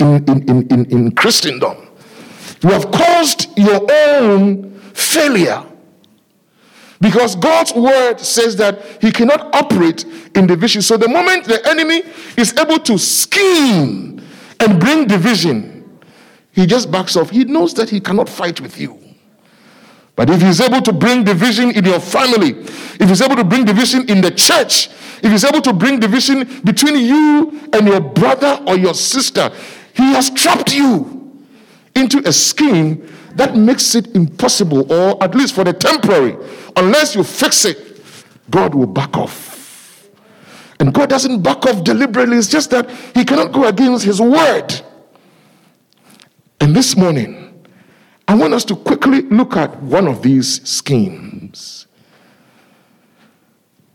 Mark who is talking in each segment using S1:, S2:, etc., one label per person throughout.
S1: in, in, in, in Christendom. You have caused your own failure. Because God's word says that he cannot operate in division. So the moment the enemy is able to scheme and bring division, he just backs off. He knows that he cannot fight with you. But if he's able to bring division in your family, if he's able to bring division in the church, if he's able to bring division between you and your brother or your sister, he has trapped you into a scheme that makes it impossible, or at least for the temporary, unless you fix it, God will back off. And God doesn't back off deliberately, it's just that He cannot go against His word. And this morning, I want us to quickly look at one of these schemes.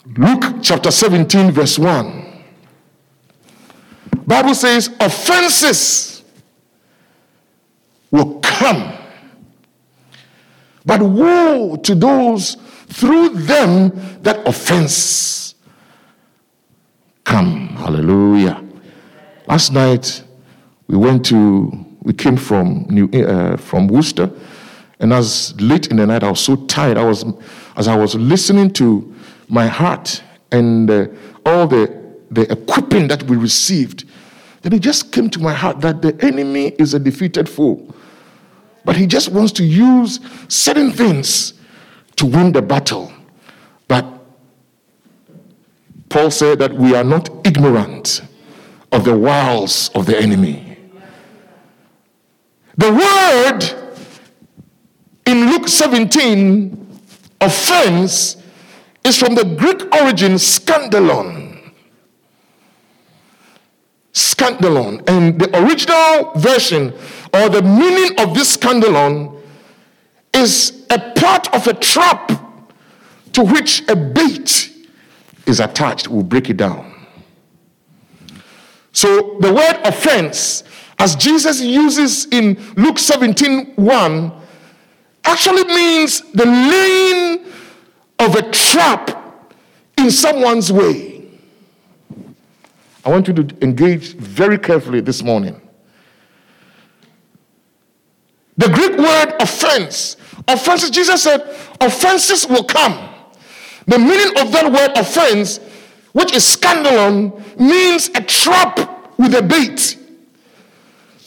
S1: Luke chapter 17, verse 1. Bible says, offenses will come. But woe to those through them that offense come. Hallelujah. Last night we went to we came from New uh, from Worcester, and as late in the night I was so tired. I was as I was listening to my heart and uh, all the the equipping that we received. Then it just came to my heart that the enemy is a defeated foe. But he just wants to use certain things to win the battle. But Paul said that we are not ignorant of the wiles of the enemy. The word in Luke 17, offense, is from the Greek origin scandalon. Scandalon. And the original version or the meaning of this scandalon is a part of a trap to which a bait is attached. We'll break it down. So the word offense, as Jesus uses in Luke 17 1, actually means the laying of a trap in someone's way. I want you to engage very carefully this morning. The Greek word offense. Offenses, Jesus said, offenses will come. The meaning of that word offense, which is scandalon, means a trap with a bait.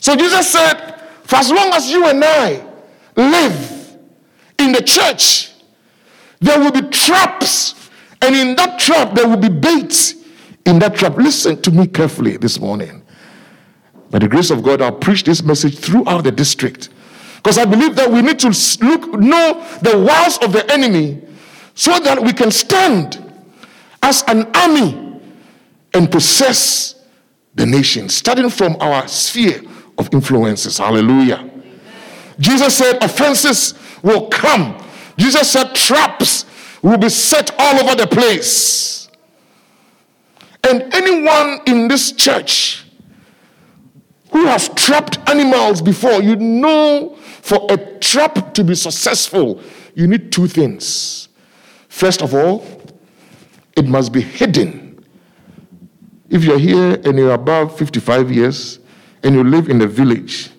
S1: So Jesus said, for as long as you and I live in the church, there will be traps, and in that trap, there will be baits in that trap. Listen to me carefully this morning. By the grace of God, I'll preach this message throughout the district. Because I believe that we need to look, know the wiles of the enemy so that we can stand as an army and possess the nation, starting from our sphere of influences. Hallelujah. Jesus said offenses will come. Jesus said traps will be set all over the place. And anyone in this church who has trapped animals before, you know for a trap to be successful, you need two things. First of all, it must be hidden. If you're here and you're above 55 years and you live in a village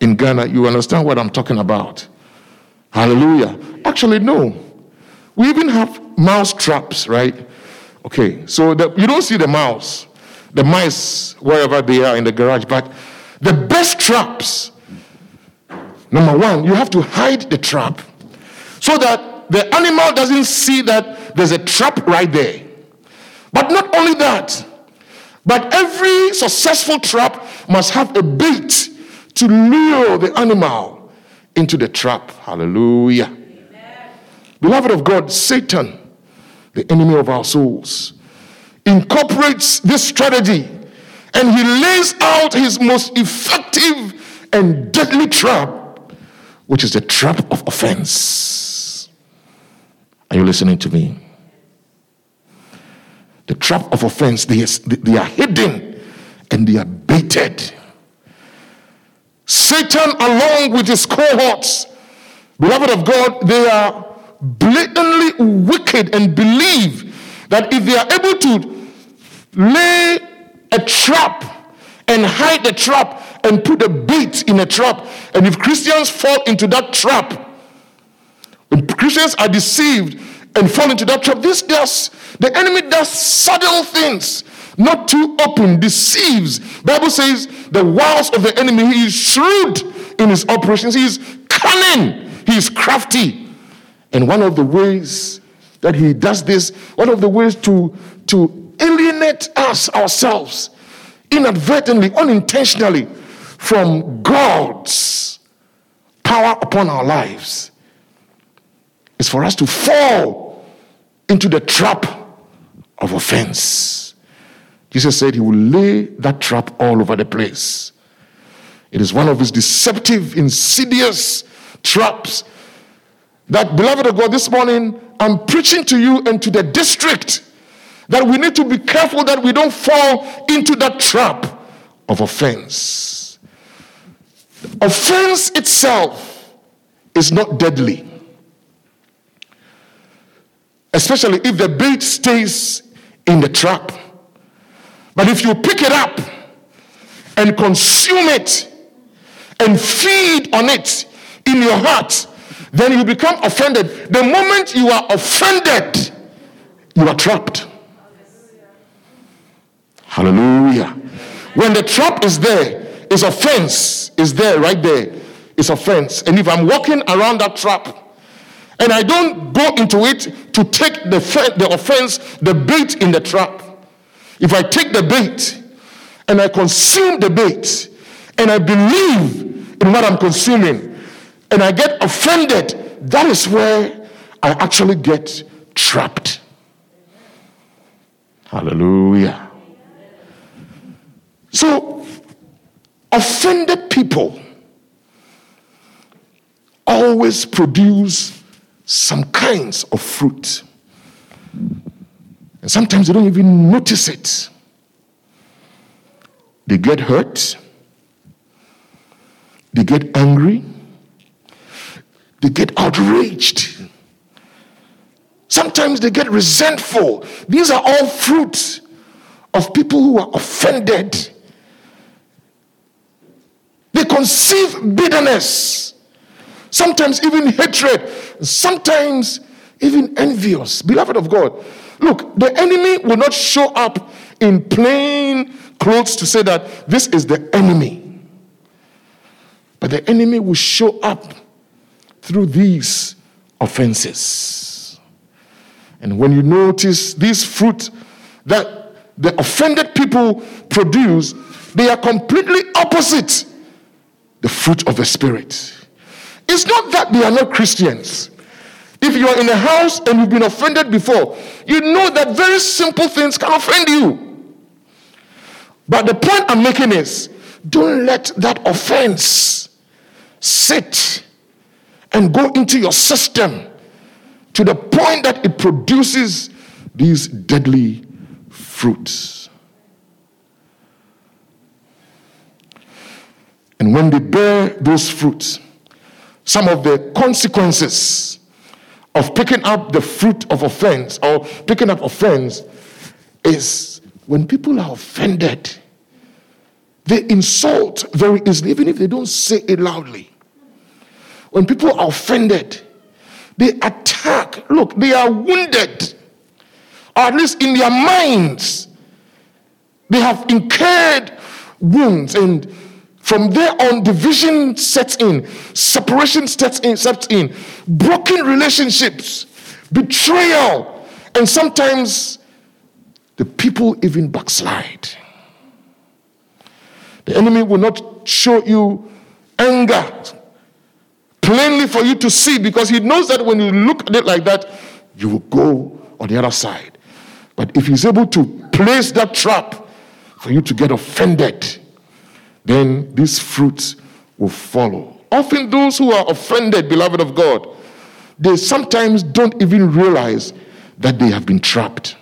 S1: in Ghana, you understand what I'm talking about. Hallelujah. Actually, no. We even have mouse traps, right? Okay, so the, you don't see the mouse, the mice, wherever they are in the garage, but the best traps Number one, you have to hide the trap so that the animal doesn't see that there's a trap right there. But not only that, but every successful trap must have a bait to lure the animal into the trap. Hallelujah. Amen. Beloved of God, Satan, the enemy of our souls, incorporates this strategy and he lays out his most effective and deadly trap which is the trap of offense. Are you listening to me? The trap of offense, they, they are hidden and they are baited. Satan, along with his cohorts, beloved of God, they are blatantly wicked and believe that if they are able to lay a trap and hide the trap and put a bait in a trap. And if Christians fall into that trap, when Christians are deceived and fall into that trap, this does, the enemy does subtle things, not too open, deceives. Bible says the wiles of the enemy, he is shrewd in his operations, he is cunning, he is crafty. And one of the ways that he does this, one of the ways to, to alienate us ourselves inadvertently, unintentionally from God's power upon our lives is for us to fall into the trap of offense. Jesus said he will lay that trap all over the place. It is one of his deceptive, insidious traps that, beloved of God, this morning I'm preaching to you and to the district that we need to be careful that we don't fall into that trap of offense. Offense itself is not deadly, especially if the bait stays in the trap. But if you pick it up and consume it and feed on it in your heart, then you become offended. The moment you are offended, you are trapped. Hallelujah. When the trap is there, it's offense is there right there. It's offense. And if I'm walking around that trap and I don't go into it to take the, the offense, the bait in the trap, if I take the bait and I consume the bait and I believe in what I'm consuming and I get offended, that is where I actually get trapped. Hallelujah. So, offended people always produce some kinds of fruit. And sometimes they don't even notice it. They get hurt, they get angry, they get outraged. Sometimes they get resentful. These are all fruits of people who are offended they conceive bitterness, sometimes even hatred, sometimes even envious. Beloved of God, look, the enemy will not show up in plain clothes to say that this is the enemy. But the enemy will show up through these offenses. And when you notice these fruit that the offended people produce, they are completely opposite the fruit of the Spirit. It's not that they are not Christians. If you are in a house and you've been offended before, you know that very simple things can offend you. But the point I'm making is don't let that offense sit and go into your system to the point that it produces these deadly fruits. And when they bear those fruits, some of the consequences of picking up the fruit of offense or picking up offense is when people are offended, they insult very easily, even if they don't say it loudly. When people are offended, they attack. Look, they are wounded, or at least in their minds, they have incurred wounds and from there on, division sets in, separation sets in, sets in, broken relationships, betrayal, and sometimes the people even backslide. The enemy will not show you anger plainly for you to see because he knows that when you look at it like that, you will go on the other side. But if he's able to place that trap for you to get offended, then these fruits will follow. Often, those who are offended, beloved of God, they sometimes don't even realize that they have been trapped.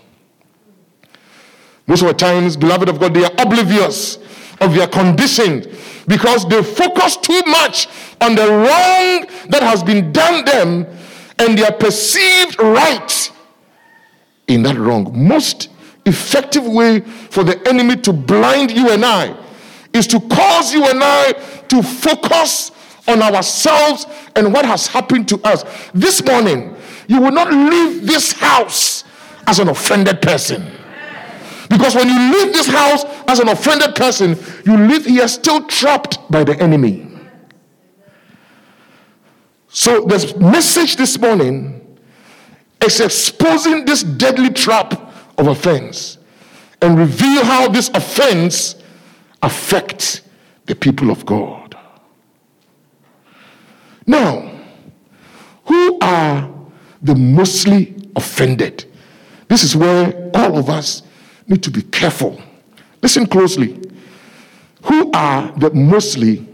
S1: Most of the times, beloved of God, they are oblivious of their condition because they focus too much on the wrong that has been done them and their perceived right in that wrong. Most effective way for the enemy to blind you and I is to cause you and I to focus on ourselves and what has happened to us. This morning, you will not leave this house as an offended person. Because when you leave this house as an offended person, you live here still trapped by the enemy. So, the message this morning is exposing this deadly trap of offense and reveal how this offense affects the people of God. Now, who are the mostly offended? This is where all of us need to be careful. Listen closely. Who are the mostly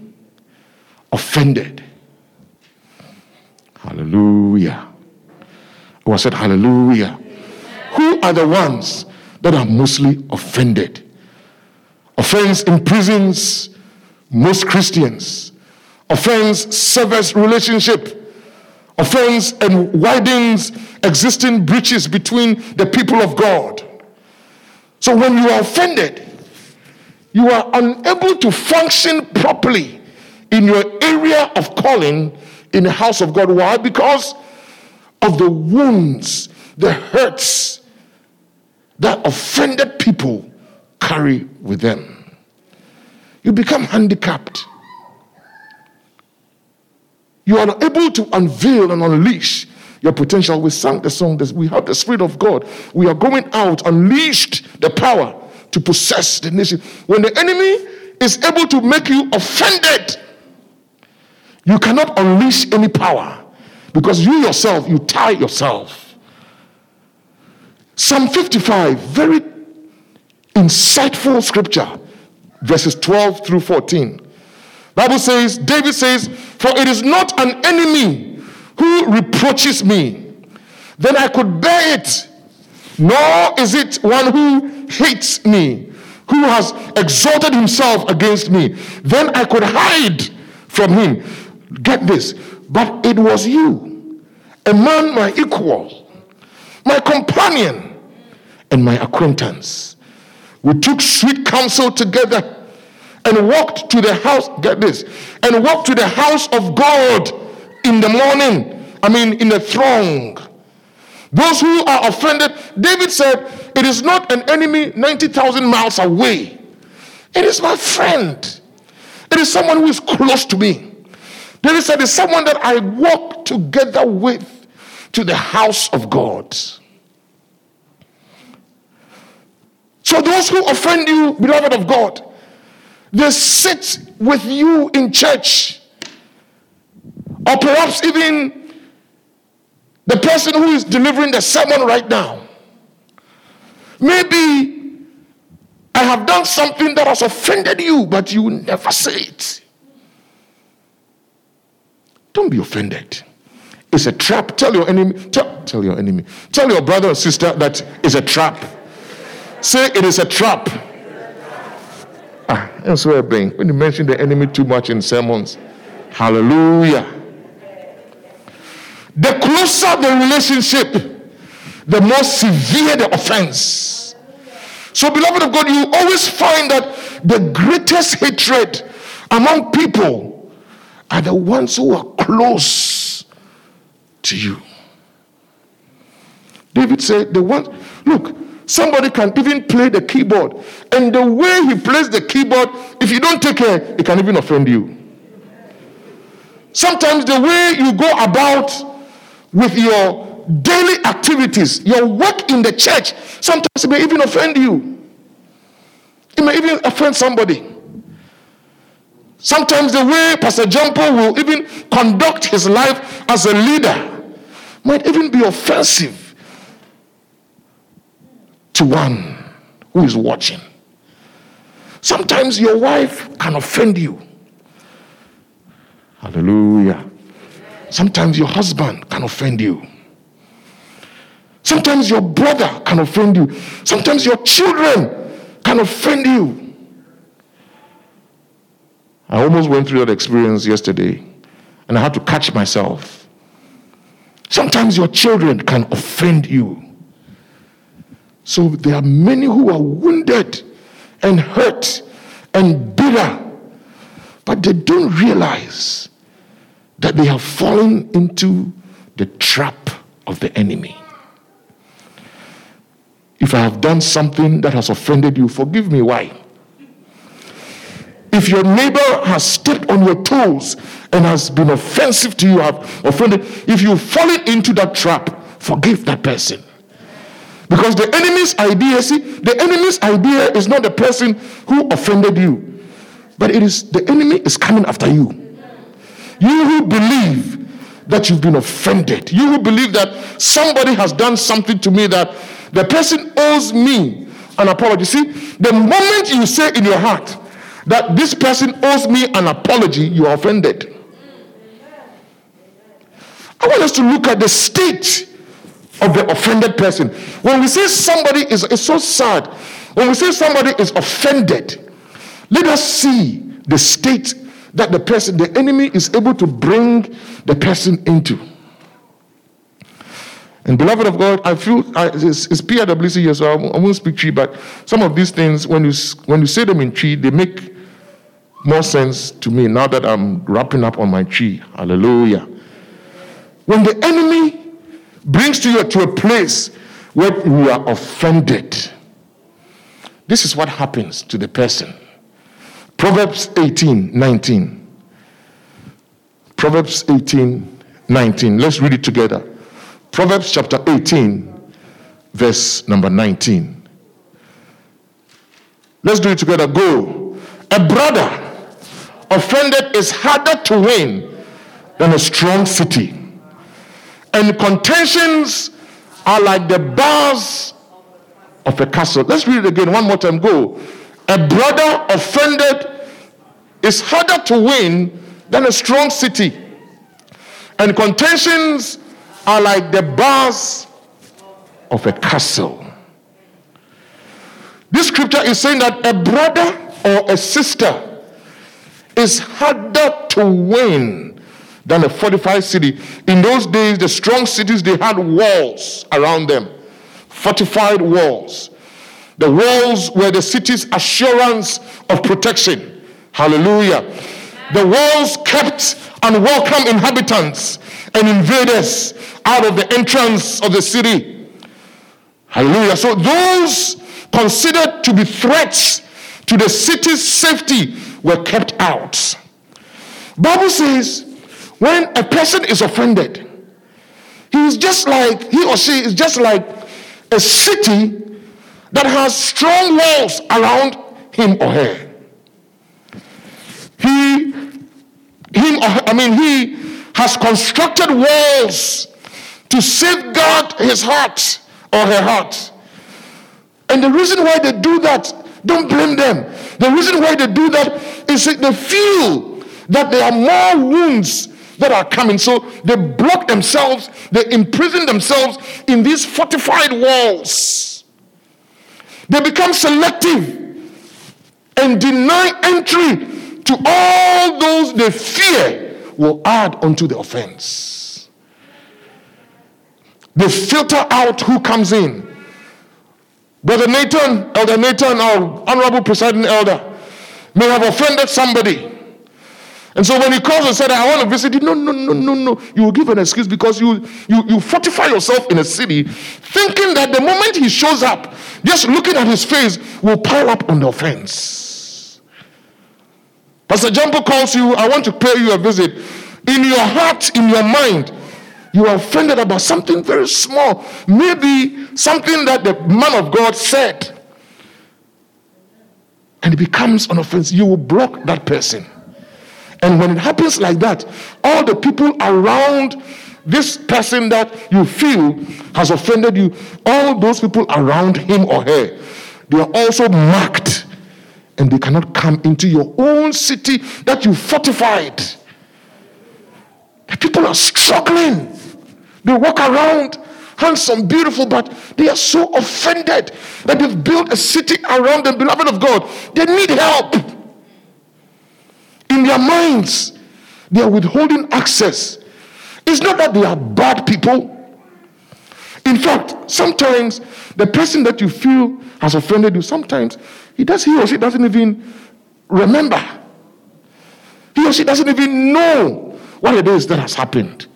S1: offended? Hallelujah. Oh, I said hallelujah. Who are the ones that are mostly offended? Offense imprisons most Christians. Offense severs relationship. Offense and widens existing breaches between the people of God. So when you are offended, you are unable to function properly in your area of calling in the house of God. Why? Because of the wounds, the hurts that offended people carry with them. You become handicapped. You are unable to unveil and unleash your potential. We sang the song that we have the Spirit of God. We are going out, unleashed the power to possess the nation. When the enemy is able to make you offended, you cannot unleash any power because you yourself, you tie yourself. Psalm 55, very insightful scripture, verses 12 through 14. Bible says, David says, For it is not an enemy who reproaches me, then I could bear it. Nor is it one who hates me, who has exalted himself against me. Then I could hide from him. Get this. But it was you, a man my equal, my companion, and my acquaintance. We took sweet counsel together and walked to the house, get this, and walked to the house of God in the morning, I mean, in a throng. Those who are offended, David said, It is not an enemy 90,000 miles away. It is my friend. It is someone who is close to me. David said, It's someone that I walk together with to the house of God. So, those who offend you, beloved of God, they sit with you in church. Or perhaps even the person who is delivering the sermon right now. Maybe I have done something that has offended you, but you never say it. Don't be offended. It's a trap. Tell your enemy, tell, tell your enemy, tell your brother or sister that it's a trap. Say it is a trap. Ah, that's where being. When you mention the enemy too much in sermons, hallelujah. The closer the relationship, the more severe the offense. So, beloved of God, you always find that the greatest hatred among people are the ones who are close to you. David said, The one, look, somebody can even play the keyboard, and the way he plays the keyboard, if you don't take care, it can even offend you. Sometimes the way you go about with your daily activities, your work in the church, sometimes it may even offend you. It may even offend somebody. Sometimes the way Pastor Gyampoh will even conduct his life as a leader might even be offensive to one who is watching. Sometimes your wife can offend you. Hallelujah. Sometimes your husband can offend you. Sometimes your brother can offend you. Sometimes your children can offend you. I almost went through that experience yesterday and I had to catch myself. Sometimes your children can offend you. So there are many who are wounded and hurt and bitter, but they don't realize that they have fallen into the trap of the enemy. If I have done something that has offended you, forgive me. Why? If your neighbor has stepped on your toes and has been offensive to you, have offended, if you've fallen into that trap, forgive that person. Because the enemy's idea, see, the enemy's idea is not the person who offended you, but it is the enemy is coming after you. You who believe that you've been offended, you who believe that somebody has done something to me that the person owes me an apology. See, the moment you say in your heart, that this person owes me an apology, you are offended. I want us to look at the state of the offended person. When we say somebody is, it's so sad. When we say somebody is offended, let us see the state that the person, the enemy, is able to bring the person into. And beloved of God, I feel I, it's, it's PIWC here, so I won't speak Twi, but some of these things, when you when you say them in Twi, they make more sense to me now that I'm wrapping up on my Twi. Hallelujah. When the enemy brings to you to a place where you are offended, this is what happens to the person. Proverbs 18, 19. Proverbs 18, 19. Let's read it together. Proverbs chapter 18, verse number 19. Let's do it together. Go. A brother offended is harder to win than a strong city. And contentions are like the bars of a castle. Let's read it again one more time. Go. A brother offended is harder to win than a strong city. And contentions are like the bars of a castle. This scripture is saying that a brother or a sister is harder to win than a fortified city. In those days, the strong cities they had walls around them, fortified walls. The walls were the city's assurance of protection. Hallelujah. The walls kept unwelcome inhabitants and invaders out of the entrance of the city. Hallelujah. So those considered to be threats to the city's safety were kept out. Bible says when a person is offended, he is just like he or she is just like a city that has strong walls around him or her. He him or I mean he has constructed walls to safeguard his heart or her heart. And the reason why they do that, don't blame them. The reason why they do that is that they feel that there are more wounds that are coming. So they block themselves, they imprison themselves in these fortified walls. They become selective and deny entry to all those they fear will add onto the offense. They filter out who comes in. Brother Nathan, Elder Nathan, our honorable presiding elder, may have offended somebody. And so when he calls and said, I want to visit you, no, no, no, no, no. You will give an excuse because you, you, you fortify yourself in a city, thinking that the moment he shows up, just looking at his face will pile up on the offense. Pastor Gyampoh calls you, I want to pay you a visit. In your heart, in your mind, you are offended about something very small. Maybe something that the man of God said. And it becomes an offense. You will block that person. And when it happens like that, all the people around this person that you feel has offended you, all those people around him or her, they are also marked and they cannot come into your own city that you fortified. The people are struggling. They walk around handsome, beautiful, but they are so offended that they've built a city around them, beloved of God. They need help. In their minds, they are withholding access. It's not that they are bad people. In fact, sometimes the person that you feel has offended you, sometimes he does he or she doesn't even remember. He or she doesn't even know what it is that has happened.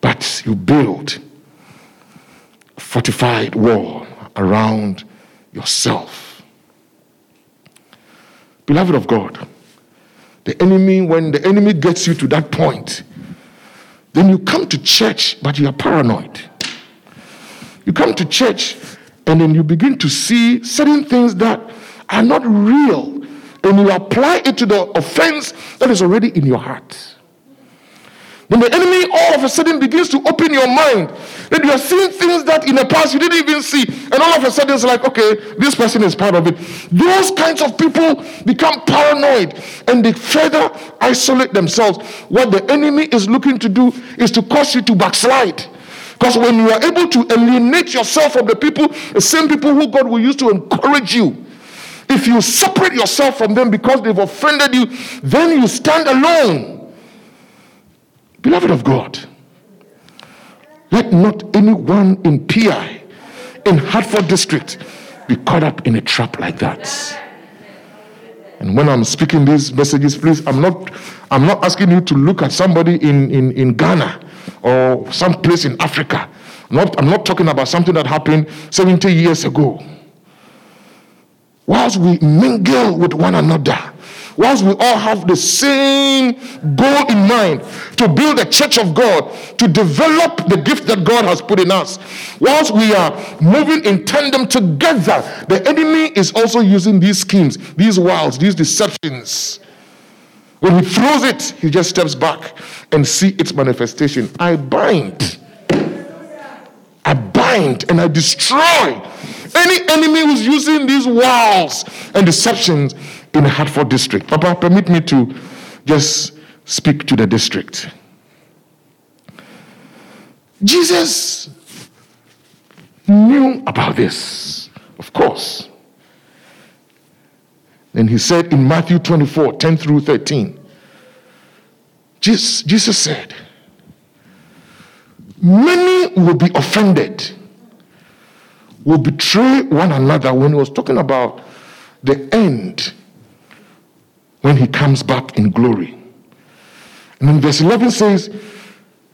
S1: But you build a fortified wall around yourself. Beloved of God, the enemy, when the enemy gets you to that point, then you come to church, but you are paranoid. You come to church, and then you begin to see certain things that are not real, and you apply it to the offense that is already in your heart. When the enemy all of a sudden begins to open your mind, then you are seeing things that in the past you didn't even see, and all of a sudden it's like, okay, this person is part of it. Those kinds of people become paranoid and they further isolate themselves. What the enemy is looking to do is to cause you to backslide. Because when you are able to alienate yourself from the people, the same people who God will use to encourage you, if you separate yourself from them because they've offended you, then you stand alone. Beloved of God, let not anyone in PI, in Hartford District, be caught up in a trap like that. And when I'm speaking these messages, please, I'm not, I'm not asking you to look at somebody in, in, in Ghana or some place in Africa. I'm not, I'm not talking about something that happened 70 years ago. Whilst we mingle with one another, once we all have the same goal in mind to build the church of God, to develop the gift that God has put in us, once we are moving in tandem together, the enemy is also using these schemes, these wiles, these deceptions. When he throws it, he just steps back and see its manifestation. I bind. I bind and I destroy any enemy who's using these wiles and deceptions in Hartford district. Papa, permit me to just speak to the district. Jesus knew about this, of course. Then he said in Matthew 24 10 through 13, Jesus, Jesus said, Many will be offended, will betray one another when he was talking about the end when he comes back in glory. And then verse 11 says,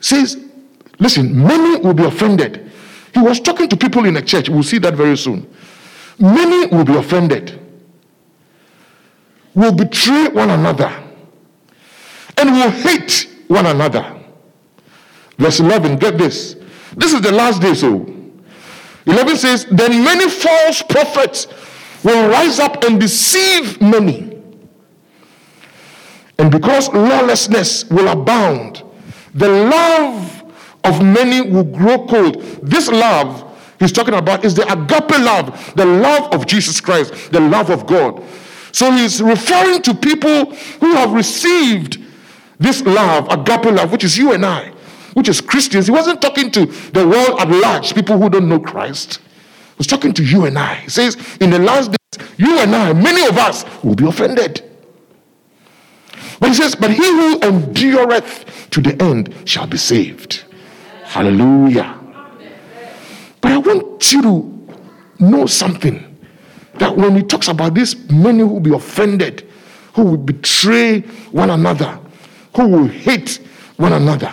S1: says, listen, many will be offended. He was talking to people in a church. We'll see that very soon. Many will be offended, will betray one another, and will hate one another. Verse 11, get this. This is the last day, so. 11 says, Then many false prophets will rise up and deceive many. And because lawlessness will abound, the love of many will grow cold. This love he's talking about is the agape love, the love of Jesus Christ, the love of God. So he's referring to people who have received this love, agape love, which is you and I, which is Christians. He wasn't talking to the world at large, people who don't know Christ. He was talking to you and I. He says, in the last days, you and I, many of us will be offended. But he says, But he who endureth to the end shall be saved. Hallelujah. But I want you to know something that when he talks about this, many will be offended, who will betray one another, who will hate one another.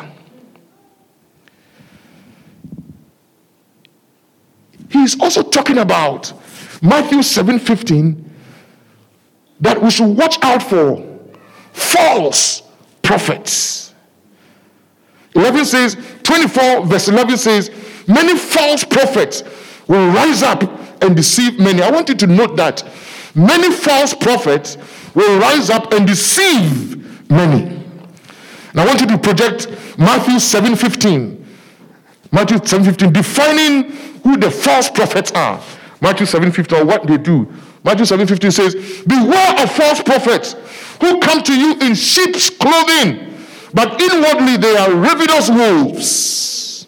S1: He's also talking about Matthew 7 15 that we should watch out for false prophets. 11 says, 24 verse 11 says, many false prophets will rise up and deceive many. I want you to note that many false prophets will rise up and deceive many. And I want you to project Matthew 7:15. Matthew 7:15 defining who the false prophets are. Matthew 7:15 or what they do. Matthew 7:15 says, "Beware of false prophets who come to you in sheep's clothing, but inwardly they are ravenous wolves.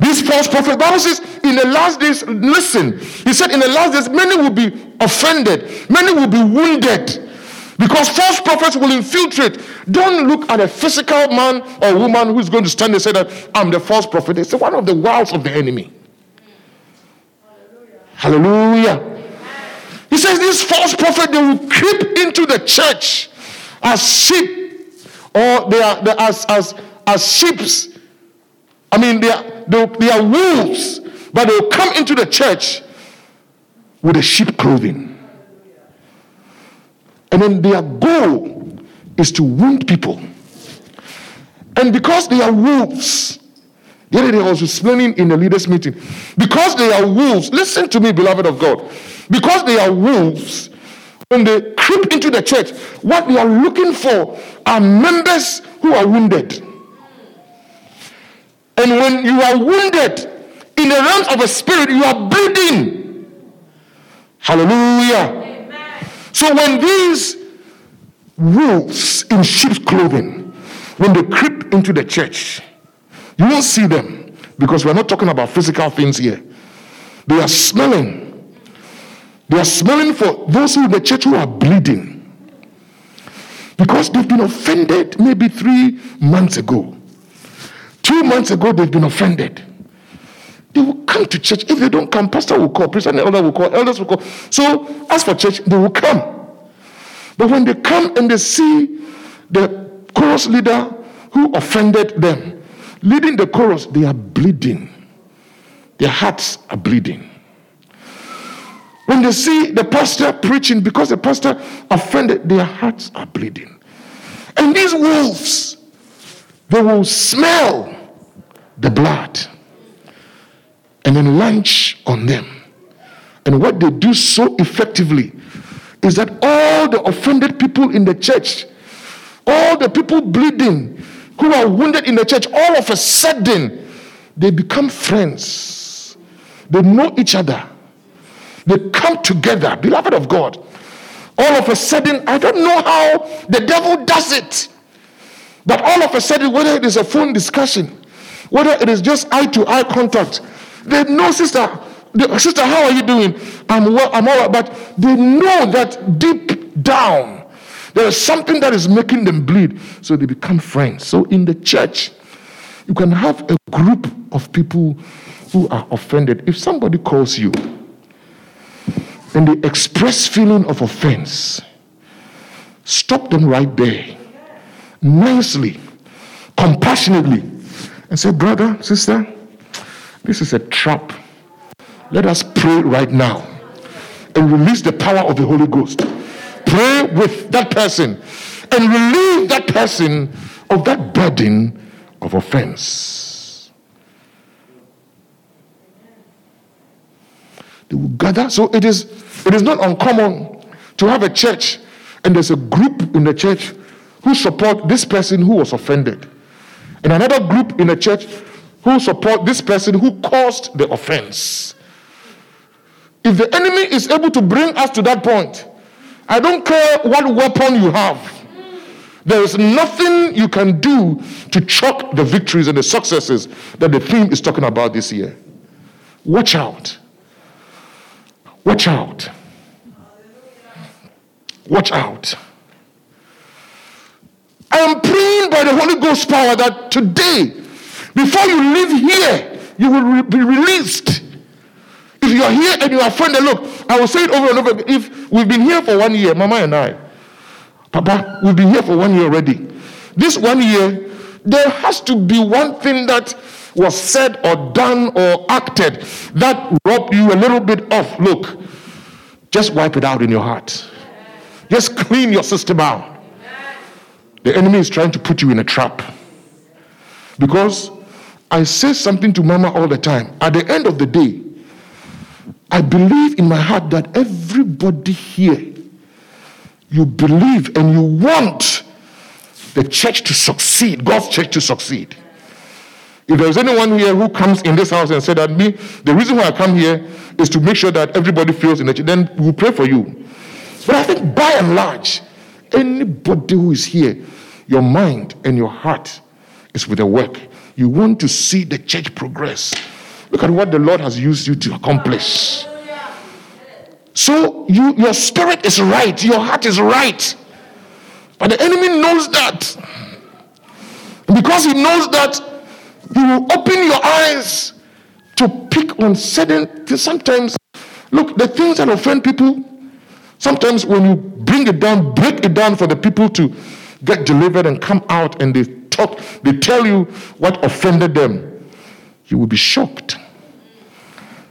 S1: These false prophets, Bible says, in the last days, listen, he said, in the last days, many will be offended, many will be wounded. Because false prophets will infiltrate. Don't look at a physical man or woman who's going to stand and say that I'm the false prophet. It's one of the wiles of the enemy. Hallelujah. Hallelujah. He says this false prophet, they will creep into the church as sheep, or they are, they as, as, as sheeps. I mean, they are, they, they are wolves, but they will come into the church with a sheep clothing. And then their goal is to wound people. And because they are wolves, the other day I was explaining in the leaders' meeting, because they are wolves, listen to me, beloved of God. Because they are wolves, when they creep into the church, what they are looking for are members who are wounded. And when you are wounded in the realms of a spirit, you are bleeding. Hallelujah. Amen. So when these wolves in sheep's clothing, when they creep into the church, you won't see them because we're not talking about physical things here. They are smelling they are smelling for those who in the church who are bleeding. Because they've been offended maybe three months ago. Two months ago, they've been offended. They will come to church. If they don't come, pastor will call, priest and elder will call, elders will call. So, as for church, they will come. But when they come and they see the chorus leader who offended them leading the chorus, they are bleeding. Their hearts are bleeding. When they see the pastor preaching because the pastor offended, their hearts are bleeding. And these wolves, they will smell the blood and then lunge on them. And what they do so effectively is that all the offended people in the church, all the people bleeding who are wounded in the church, all of a sudden, they become friends. They know each other. They come together, beloved of God. All of a sudden, I don't know how the devil does it. But all of a sudden, whether it is a phone discussion, whether it is just eye to eye contact, they know, sister, sister, how are you doing? I'm well, I'm all right. But they know that deep down, there is something that is making them bleed. So they become friends. So in the church, you can have a group of people who are offended. If somebody calls you, and the express feeling of offense, stop them right there, nicely, compassionately, and say, Brother, sister, this is a trap. Let us pray right now and release the power of the Holy Ghost. Pray with that person and relieve that person of that burden of offense. They will gather. So it is, it is not uncommon to have a church and there's a group in the church who support this person who was offended, and another group in the church who support this person who caused the offense. If the enemy is able to bring us to that point, I don't care what weapon you have. There is nothing you can do to choke the victories and the successes that the theme is talking about this year. Watch out. Watch out. Watch out. I am praying by the Holy Ghost power that today, before you leave here, you will re- be released. If you are here and you are offended, look, I will say it over and over. If we've been here for one year, Mama and I, Papa, we've been here for one year already. This one year, there has to be one thing that was said or done or acted that robbed you a little bit off. Look, just wipe it out in your heart. Just clean your system out. The enemy is trying to put you in a trap. Because I say something to Mama all the time. At the end of the day, I believe in my heart that everybody here, you believe and you want the church to succeed, God's church to succeed. If there's anyone here who comes in this house and said that me, the reason why I come here is to make sure that everybody feels in church, then we'll pray for you. But I think by and large, anybody who is here, your mind and your heart is with the work. You want to see the church progress. Look at what the Lord has used you to accomplish. So you, your spirit is right, your heart is right. But the enemy knows that. because he knows that, he will open your eyes to pick on certain things. Sometimes, look, the things that offend people, Sometimes when you bring it down, break it down for the people to get delivered and come out and they talk, they tell you what offended them, you will be shocked.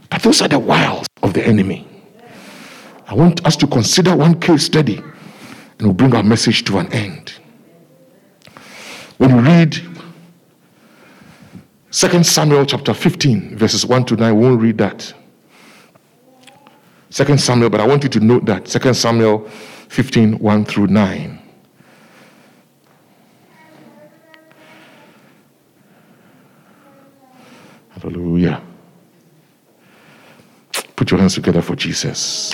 S1: But those are the wiles of the enemy. I want us to consider one case study and we'll bring our message to an end. When you read 2 Samuel chapter 15, verses 1 to 9, we won't read that. Second Samuel, but I want you to note that Second Samuel 15, 1 through 9. Hallelujah. Put your hands together for Jesus.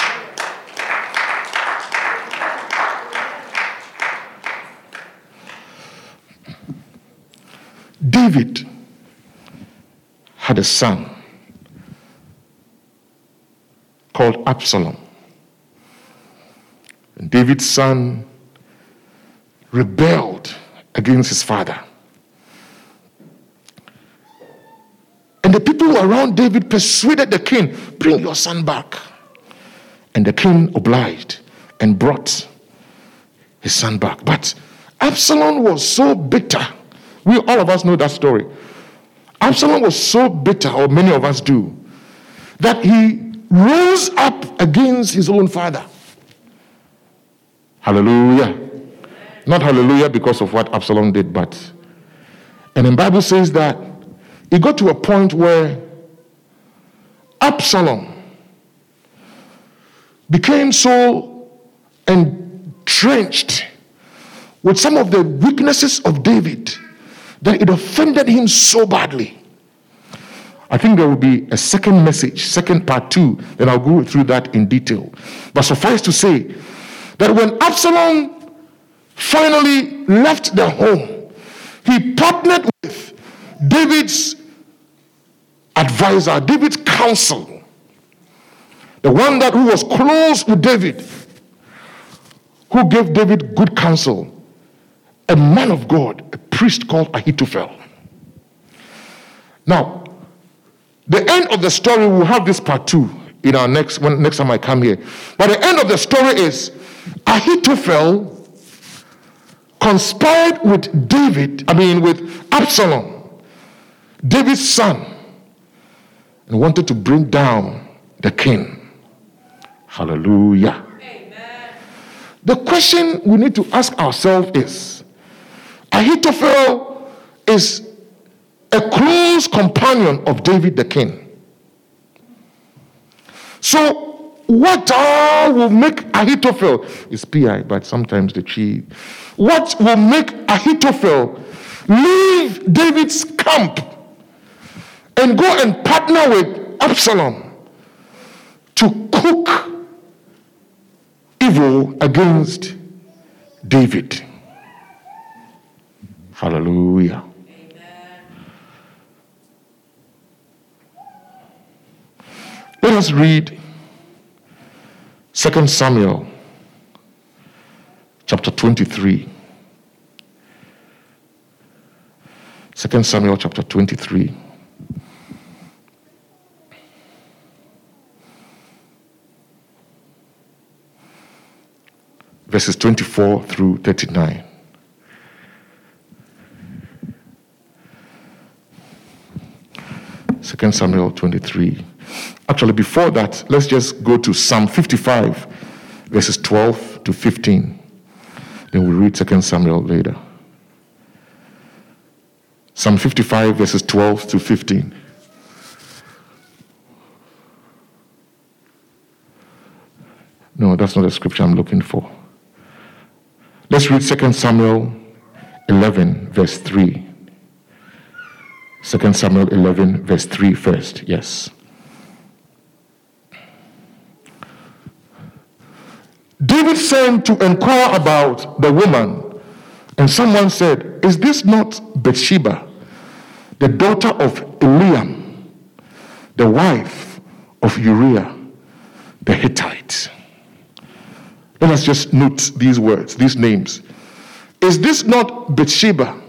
S1: David had a son called Absalom. And David's son rebelled against his father. And the people around David persuaded the king, bring your son back. And the king obliged and brought his son back. But Absalom was so bitter. We all of us know that story. Absalom was so bitter, or many of us do, that he rose up against his own father. Hallelujah. Not hallelujah because of what Absalom did, but. And the Bible says that it got to a point where Absalom became so entrenched with some of the weaknesses of David that it offended him so badly. I think there will be a second message, second part two, then I'll go through that in detail. But suffice to say that when Absalom finally left the home, he partnered with David's advisor, David's counsel, the one that who was close with David, who gave David good counsel, a man of God, a priest called Ahithophel. Now, the end of the story, we'll have this part two in our next when next time I come here. But the end of the story is Ahithophel conspired with David, I mean with Absalom, David's son, and wanted to bring down the king. Hallelujah. Amen. The question we need to ask ourselves is Ahithophel is a close companion of David the king. So, what will make Ahithophel is PI, but sometimes the chi. What will make Ahithophel leave David's camp and go and partner with Absalom to cook evil against David? Hallelujah. Let us read 2 Samuel chapter 23. 2 Samuel chapter 23. Verses 24 through 39. Second Samuel 23. Actually, before that, let's just go to Psalm 55, verses 12 to 15. Then we'll read 2 Samuel later. Psalm 55, verses 12 to 15. No, that's not the scripture I'm looking for. Let's read 2 Samuel 11, verse 3. 2 Samuel 11, verse 3 first. Yes. David sent to inquire about the woman, and someone said, Is this not Bathsheba, the daughter of Eliam, the wife of Uriah the Hittite? Let us just note these words, these names. Is this not Bathsheba,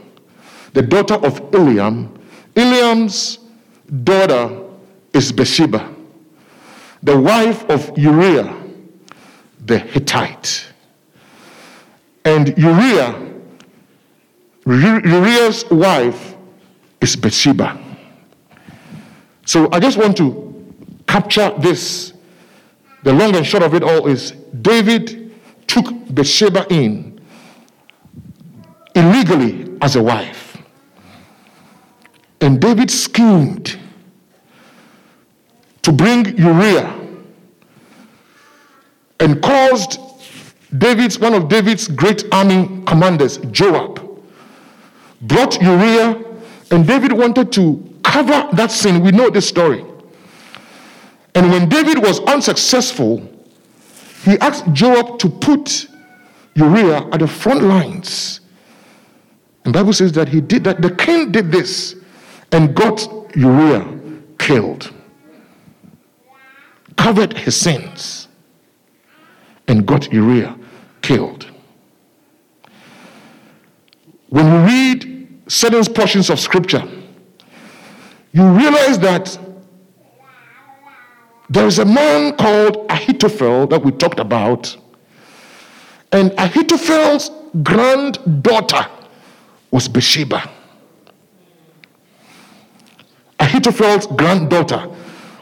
S1: the daughter of Eliam? Eliam's daughter is Bathsheba, the wife of Uriah the Hittite. And Uriah, Uriah's wife is Bathsheba. So I just want to capture this. The long and short of it all is David took Bathsheba in illegally as a wife. And David schemed to bring Uriah and caused David's one of David's great army commanders, Joab, brought Uriah, and David wanted to cover that sin. We know this story. And when David was unsuccessful, he asked Joab to put Uriah at the front lines. And Bible says that he did that. The king did this and got Uriah killed, covered his sins, and got Uriah killed. When you read certain portions of scripture, you realize that there is a man called Ahithophel that we talked about, and Ahithophel's granddaughter was Bathsheba. Ahithophel's granddaughter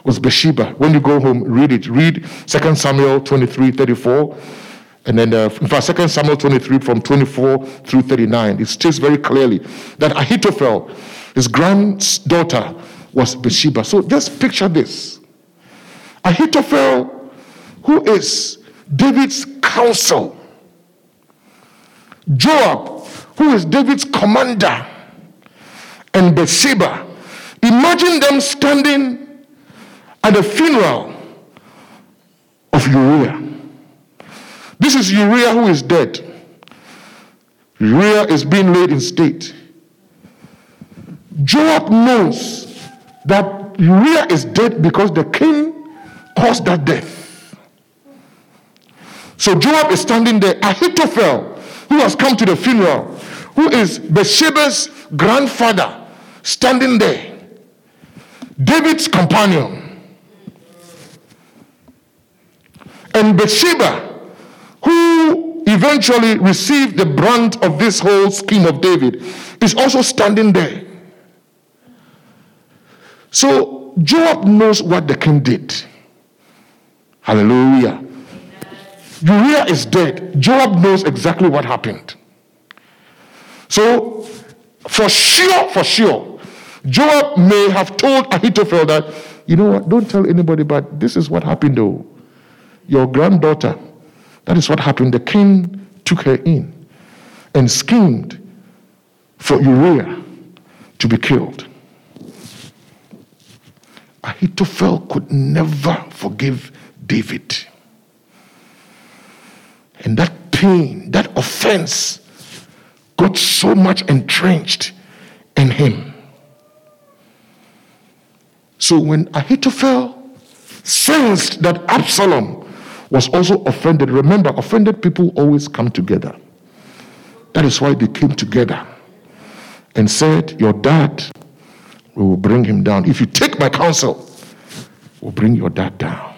S1: was Bathsheba. When you go home, read it. Read 2 Samuel 23 34. And then, uh, in fact, 2 Samuel 23 from 24 through 39. It states very clearly that Ahithophel, his granddaughter, was Bathsheba. So just picture this Ahithophel, who is David's counsel, Joab, who is David's commander, and Bathsheba, Imagine them standing at the funeral of Uriah. This is Uriah who is dead. Uriah is being laid in state. Joab knows that Uriah is dead because the king caused that death. So Joab is standing there. Ahithophel, who has come to the funeral, who is Bathsheba's grandfather, standing there. David's companion. And Bathsheba, who eventually received the brunt of this whole scheme of David, is also standing there. So Joab knows what the king did. Hallelujah. Uriah is dead. Joab knows exactly what happened. So, for sure, for sure, Joab may have told Ahithophel that, you know what, don't tell anybody, but this is what happened though. Your granddaughter, that is what happened. The king took her in and schemed for Uriah to be killed. Ahithophel could never forgive David. And that pain, that offense, got so much entrenched in him so when Ahithophel sensed that Absalom was also offended, remember, offended people always come together. That is why they came together and said, Your dad, we will bring him down. If you take my counsel, we'll bring your dad down.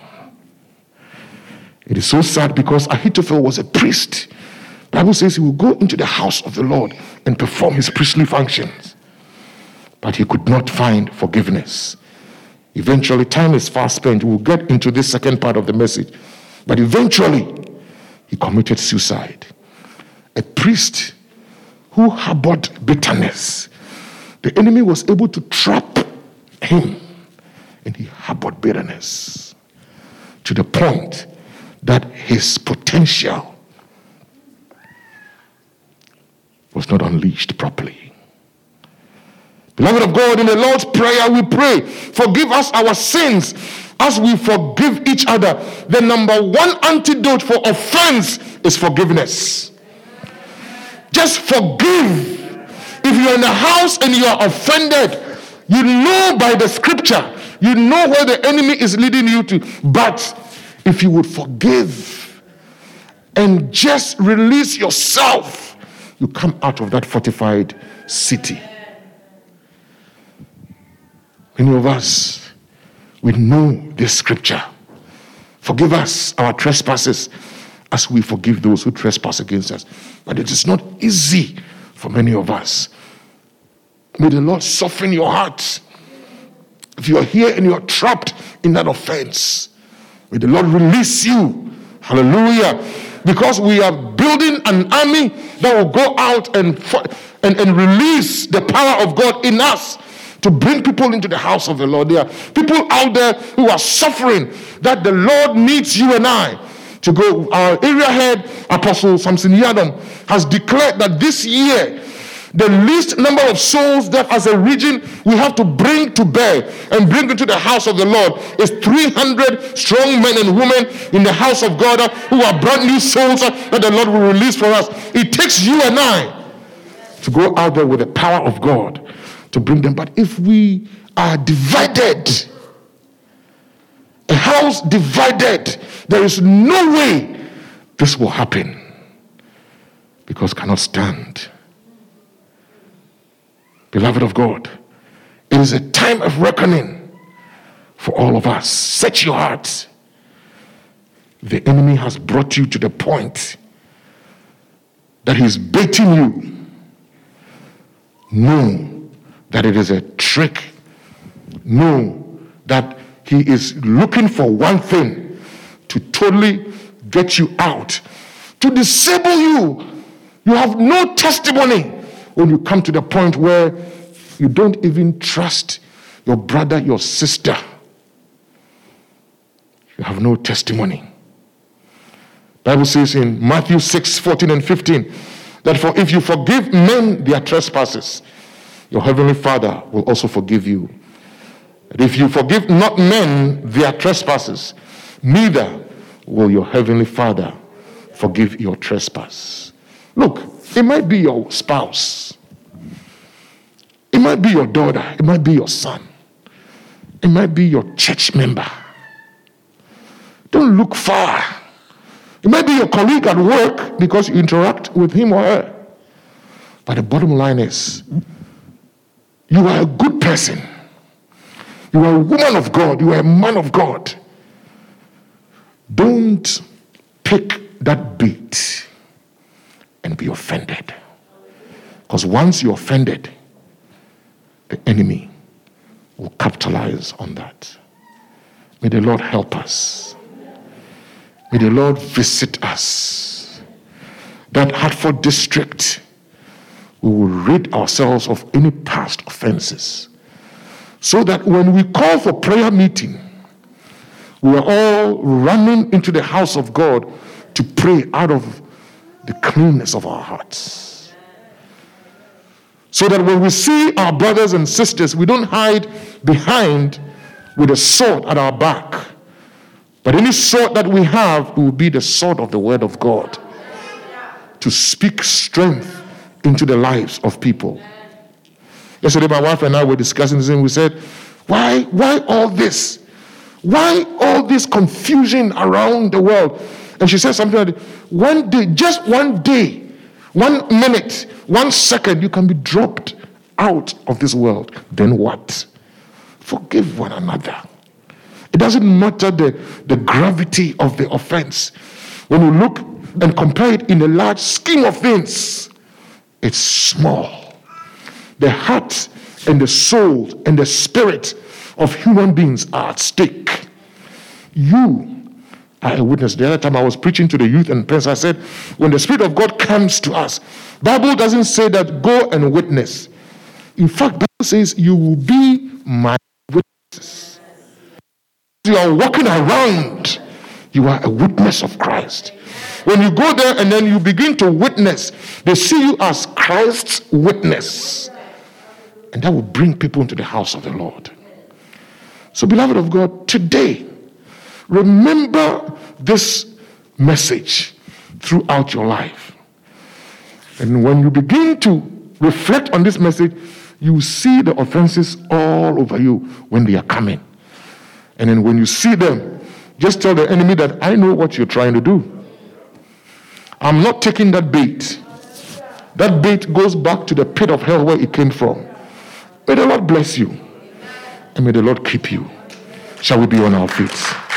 S1: It is so sad because Ahithophel was a priest. Bible says he will go into the house of the Lord and perform his priestly functions. But he could not find forgiveness. Eventually, time is fast spent. We'll get into this second part of the message. But eventually, he committed suicide. A priest who harbored bitterness. The enemy was able to trap him, and he harbored bitterness to the point that his potential was not unleashed properly. Beloved of God, in the Lord's Prayer, we pray, forgive us our sins as we forgive each other. The number one antidote for offense is forgiveness. Just forgive. If you're in the house and you are offended, you know by the scripture, you know where the enemy is leading you to. But if you would forgive and just release yourself, you come out of that fortified city. Many of us, we know this scripture. Forgive us our trespasses as we forgive those who trespass against us. But it is not easy for many of us. May the Lord soften your heart. If you are here and you are trapped in that offense, may the Lord release you. Hallelujah. Because we are building an army that will go out and, and, and release the power of God in us to bring people into the house of the Lord. There are people out there who are suffering that the Lord needs you and I to go. Our area head, Apostle Samson Yadam, has declared that this year, the least number of souls that as a region we have to bring to bear and bring into the house of the Lord is 300 strong men and women in the house of God uh, who are brand new souls uh, that the Lord will release for us. It takes you and I to go out there with the power of God to bring them. But if we are divided, a house divided, there is no way this will happen because cannot stand. Beloved of God, it is a time of reckoning for all of us. Set your hearts. The enemy has brought you to the point that he's baiting you. Know that it is a trick. Know that he is looking for one thing to totally get you out, to disable you. You have no testimony when you come to the point where you don't even trust your brother, your sister. You have no testimony. Bible says in Matthew 6, 14 and 15, that for if you forgive men their trespasses, your heavenly Father will also forgive you. If you forgive not men their trespasses, neither will your heavenly Father forgive your trespass. Look, it might be your spouse, it might be your daughter, it might be your son, it might be your church member. Don't look far. It might be your colleague at work because you interact with him or her. But the bottom line is, you are a good person. You are a woman of God. You are a man of God. Don't pick that bait and be offended. Because once you're offended, the enemy will capitalize on that. May the Lord help us. May the Lord visit us. That Hartford district we will rid ourselves of any past offenses. So that when we call for prayer meeting, we are all running into the house of God to pray out of the cleanness of our hearts. So that when we see our brothers and sisters, we don't hide behind with a sword at our back. But any sword that we have will be the sword of the word of God to speak strength into the lives of people. Yesterday, my wife and I were discussing this, and we said, Why, why all this? Why all this confusion around the world? And she said something like, One day, just one day, one minute, one second, you can be dropped out of this world. Then what? Forgive one another. It doesn't matter the, the gravity of the offense. When you look and compare it in a large scheme of things, it's small. The heart and the soul and the spirit of human beings are at stake. You are a witness. The other time I was preaching to the youth and parents, I said, when the Spirit of God comes to us, Bible doesn't say that go and witness. In fact, Bible says you will be my witnesses. You are walking around, you are a witness of Christ. When you go there and then you begin to witness, they see you as Christ's witness. And that will bring people into the house of the Lord. So, beloved of God, today, remember this message throughout your life. And when you begin to reflect on this message, you see the offenses all over you when they are coming. And then when you see them, just tell the enemy that I know what you're trying to do. I'm not taking that bait. That bait goes back to the pit of hell where it came from. May the Lord bless you. And may the Lord keep you. Shall we be on our feet?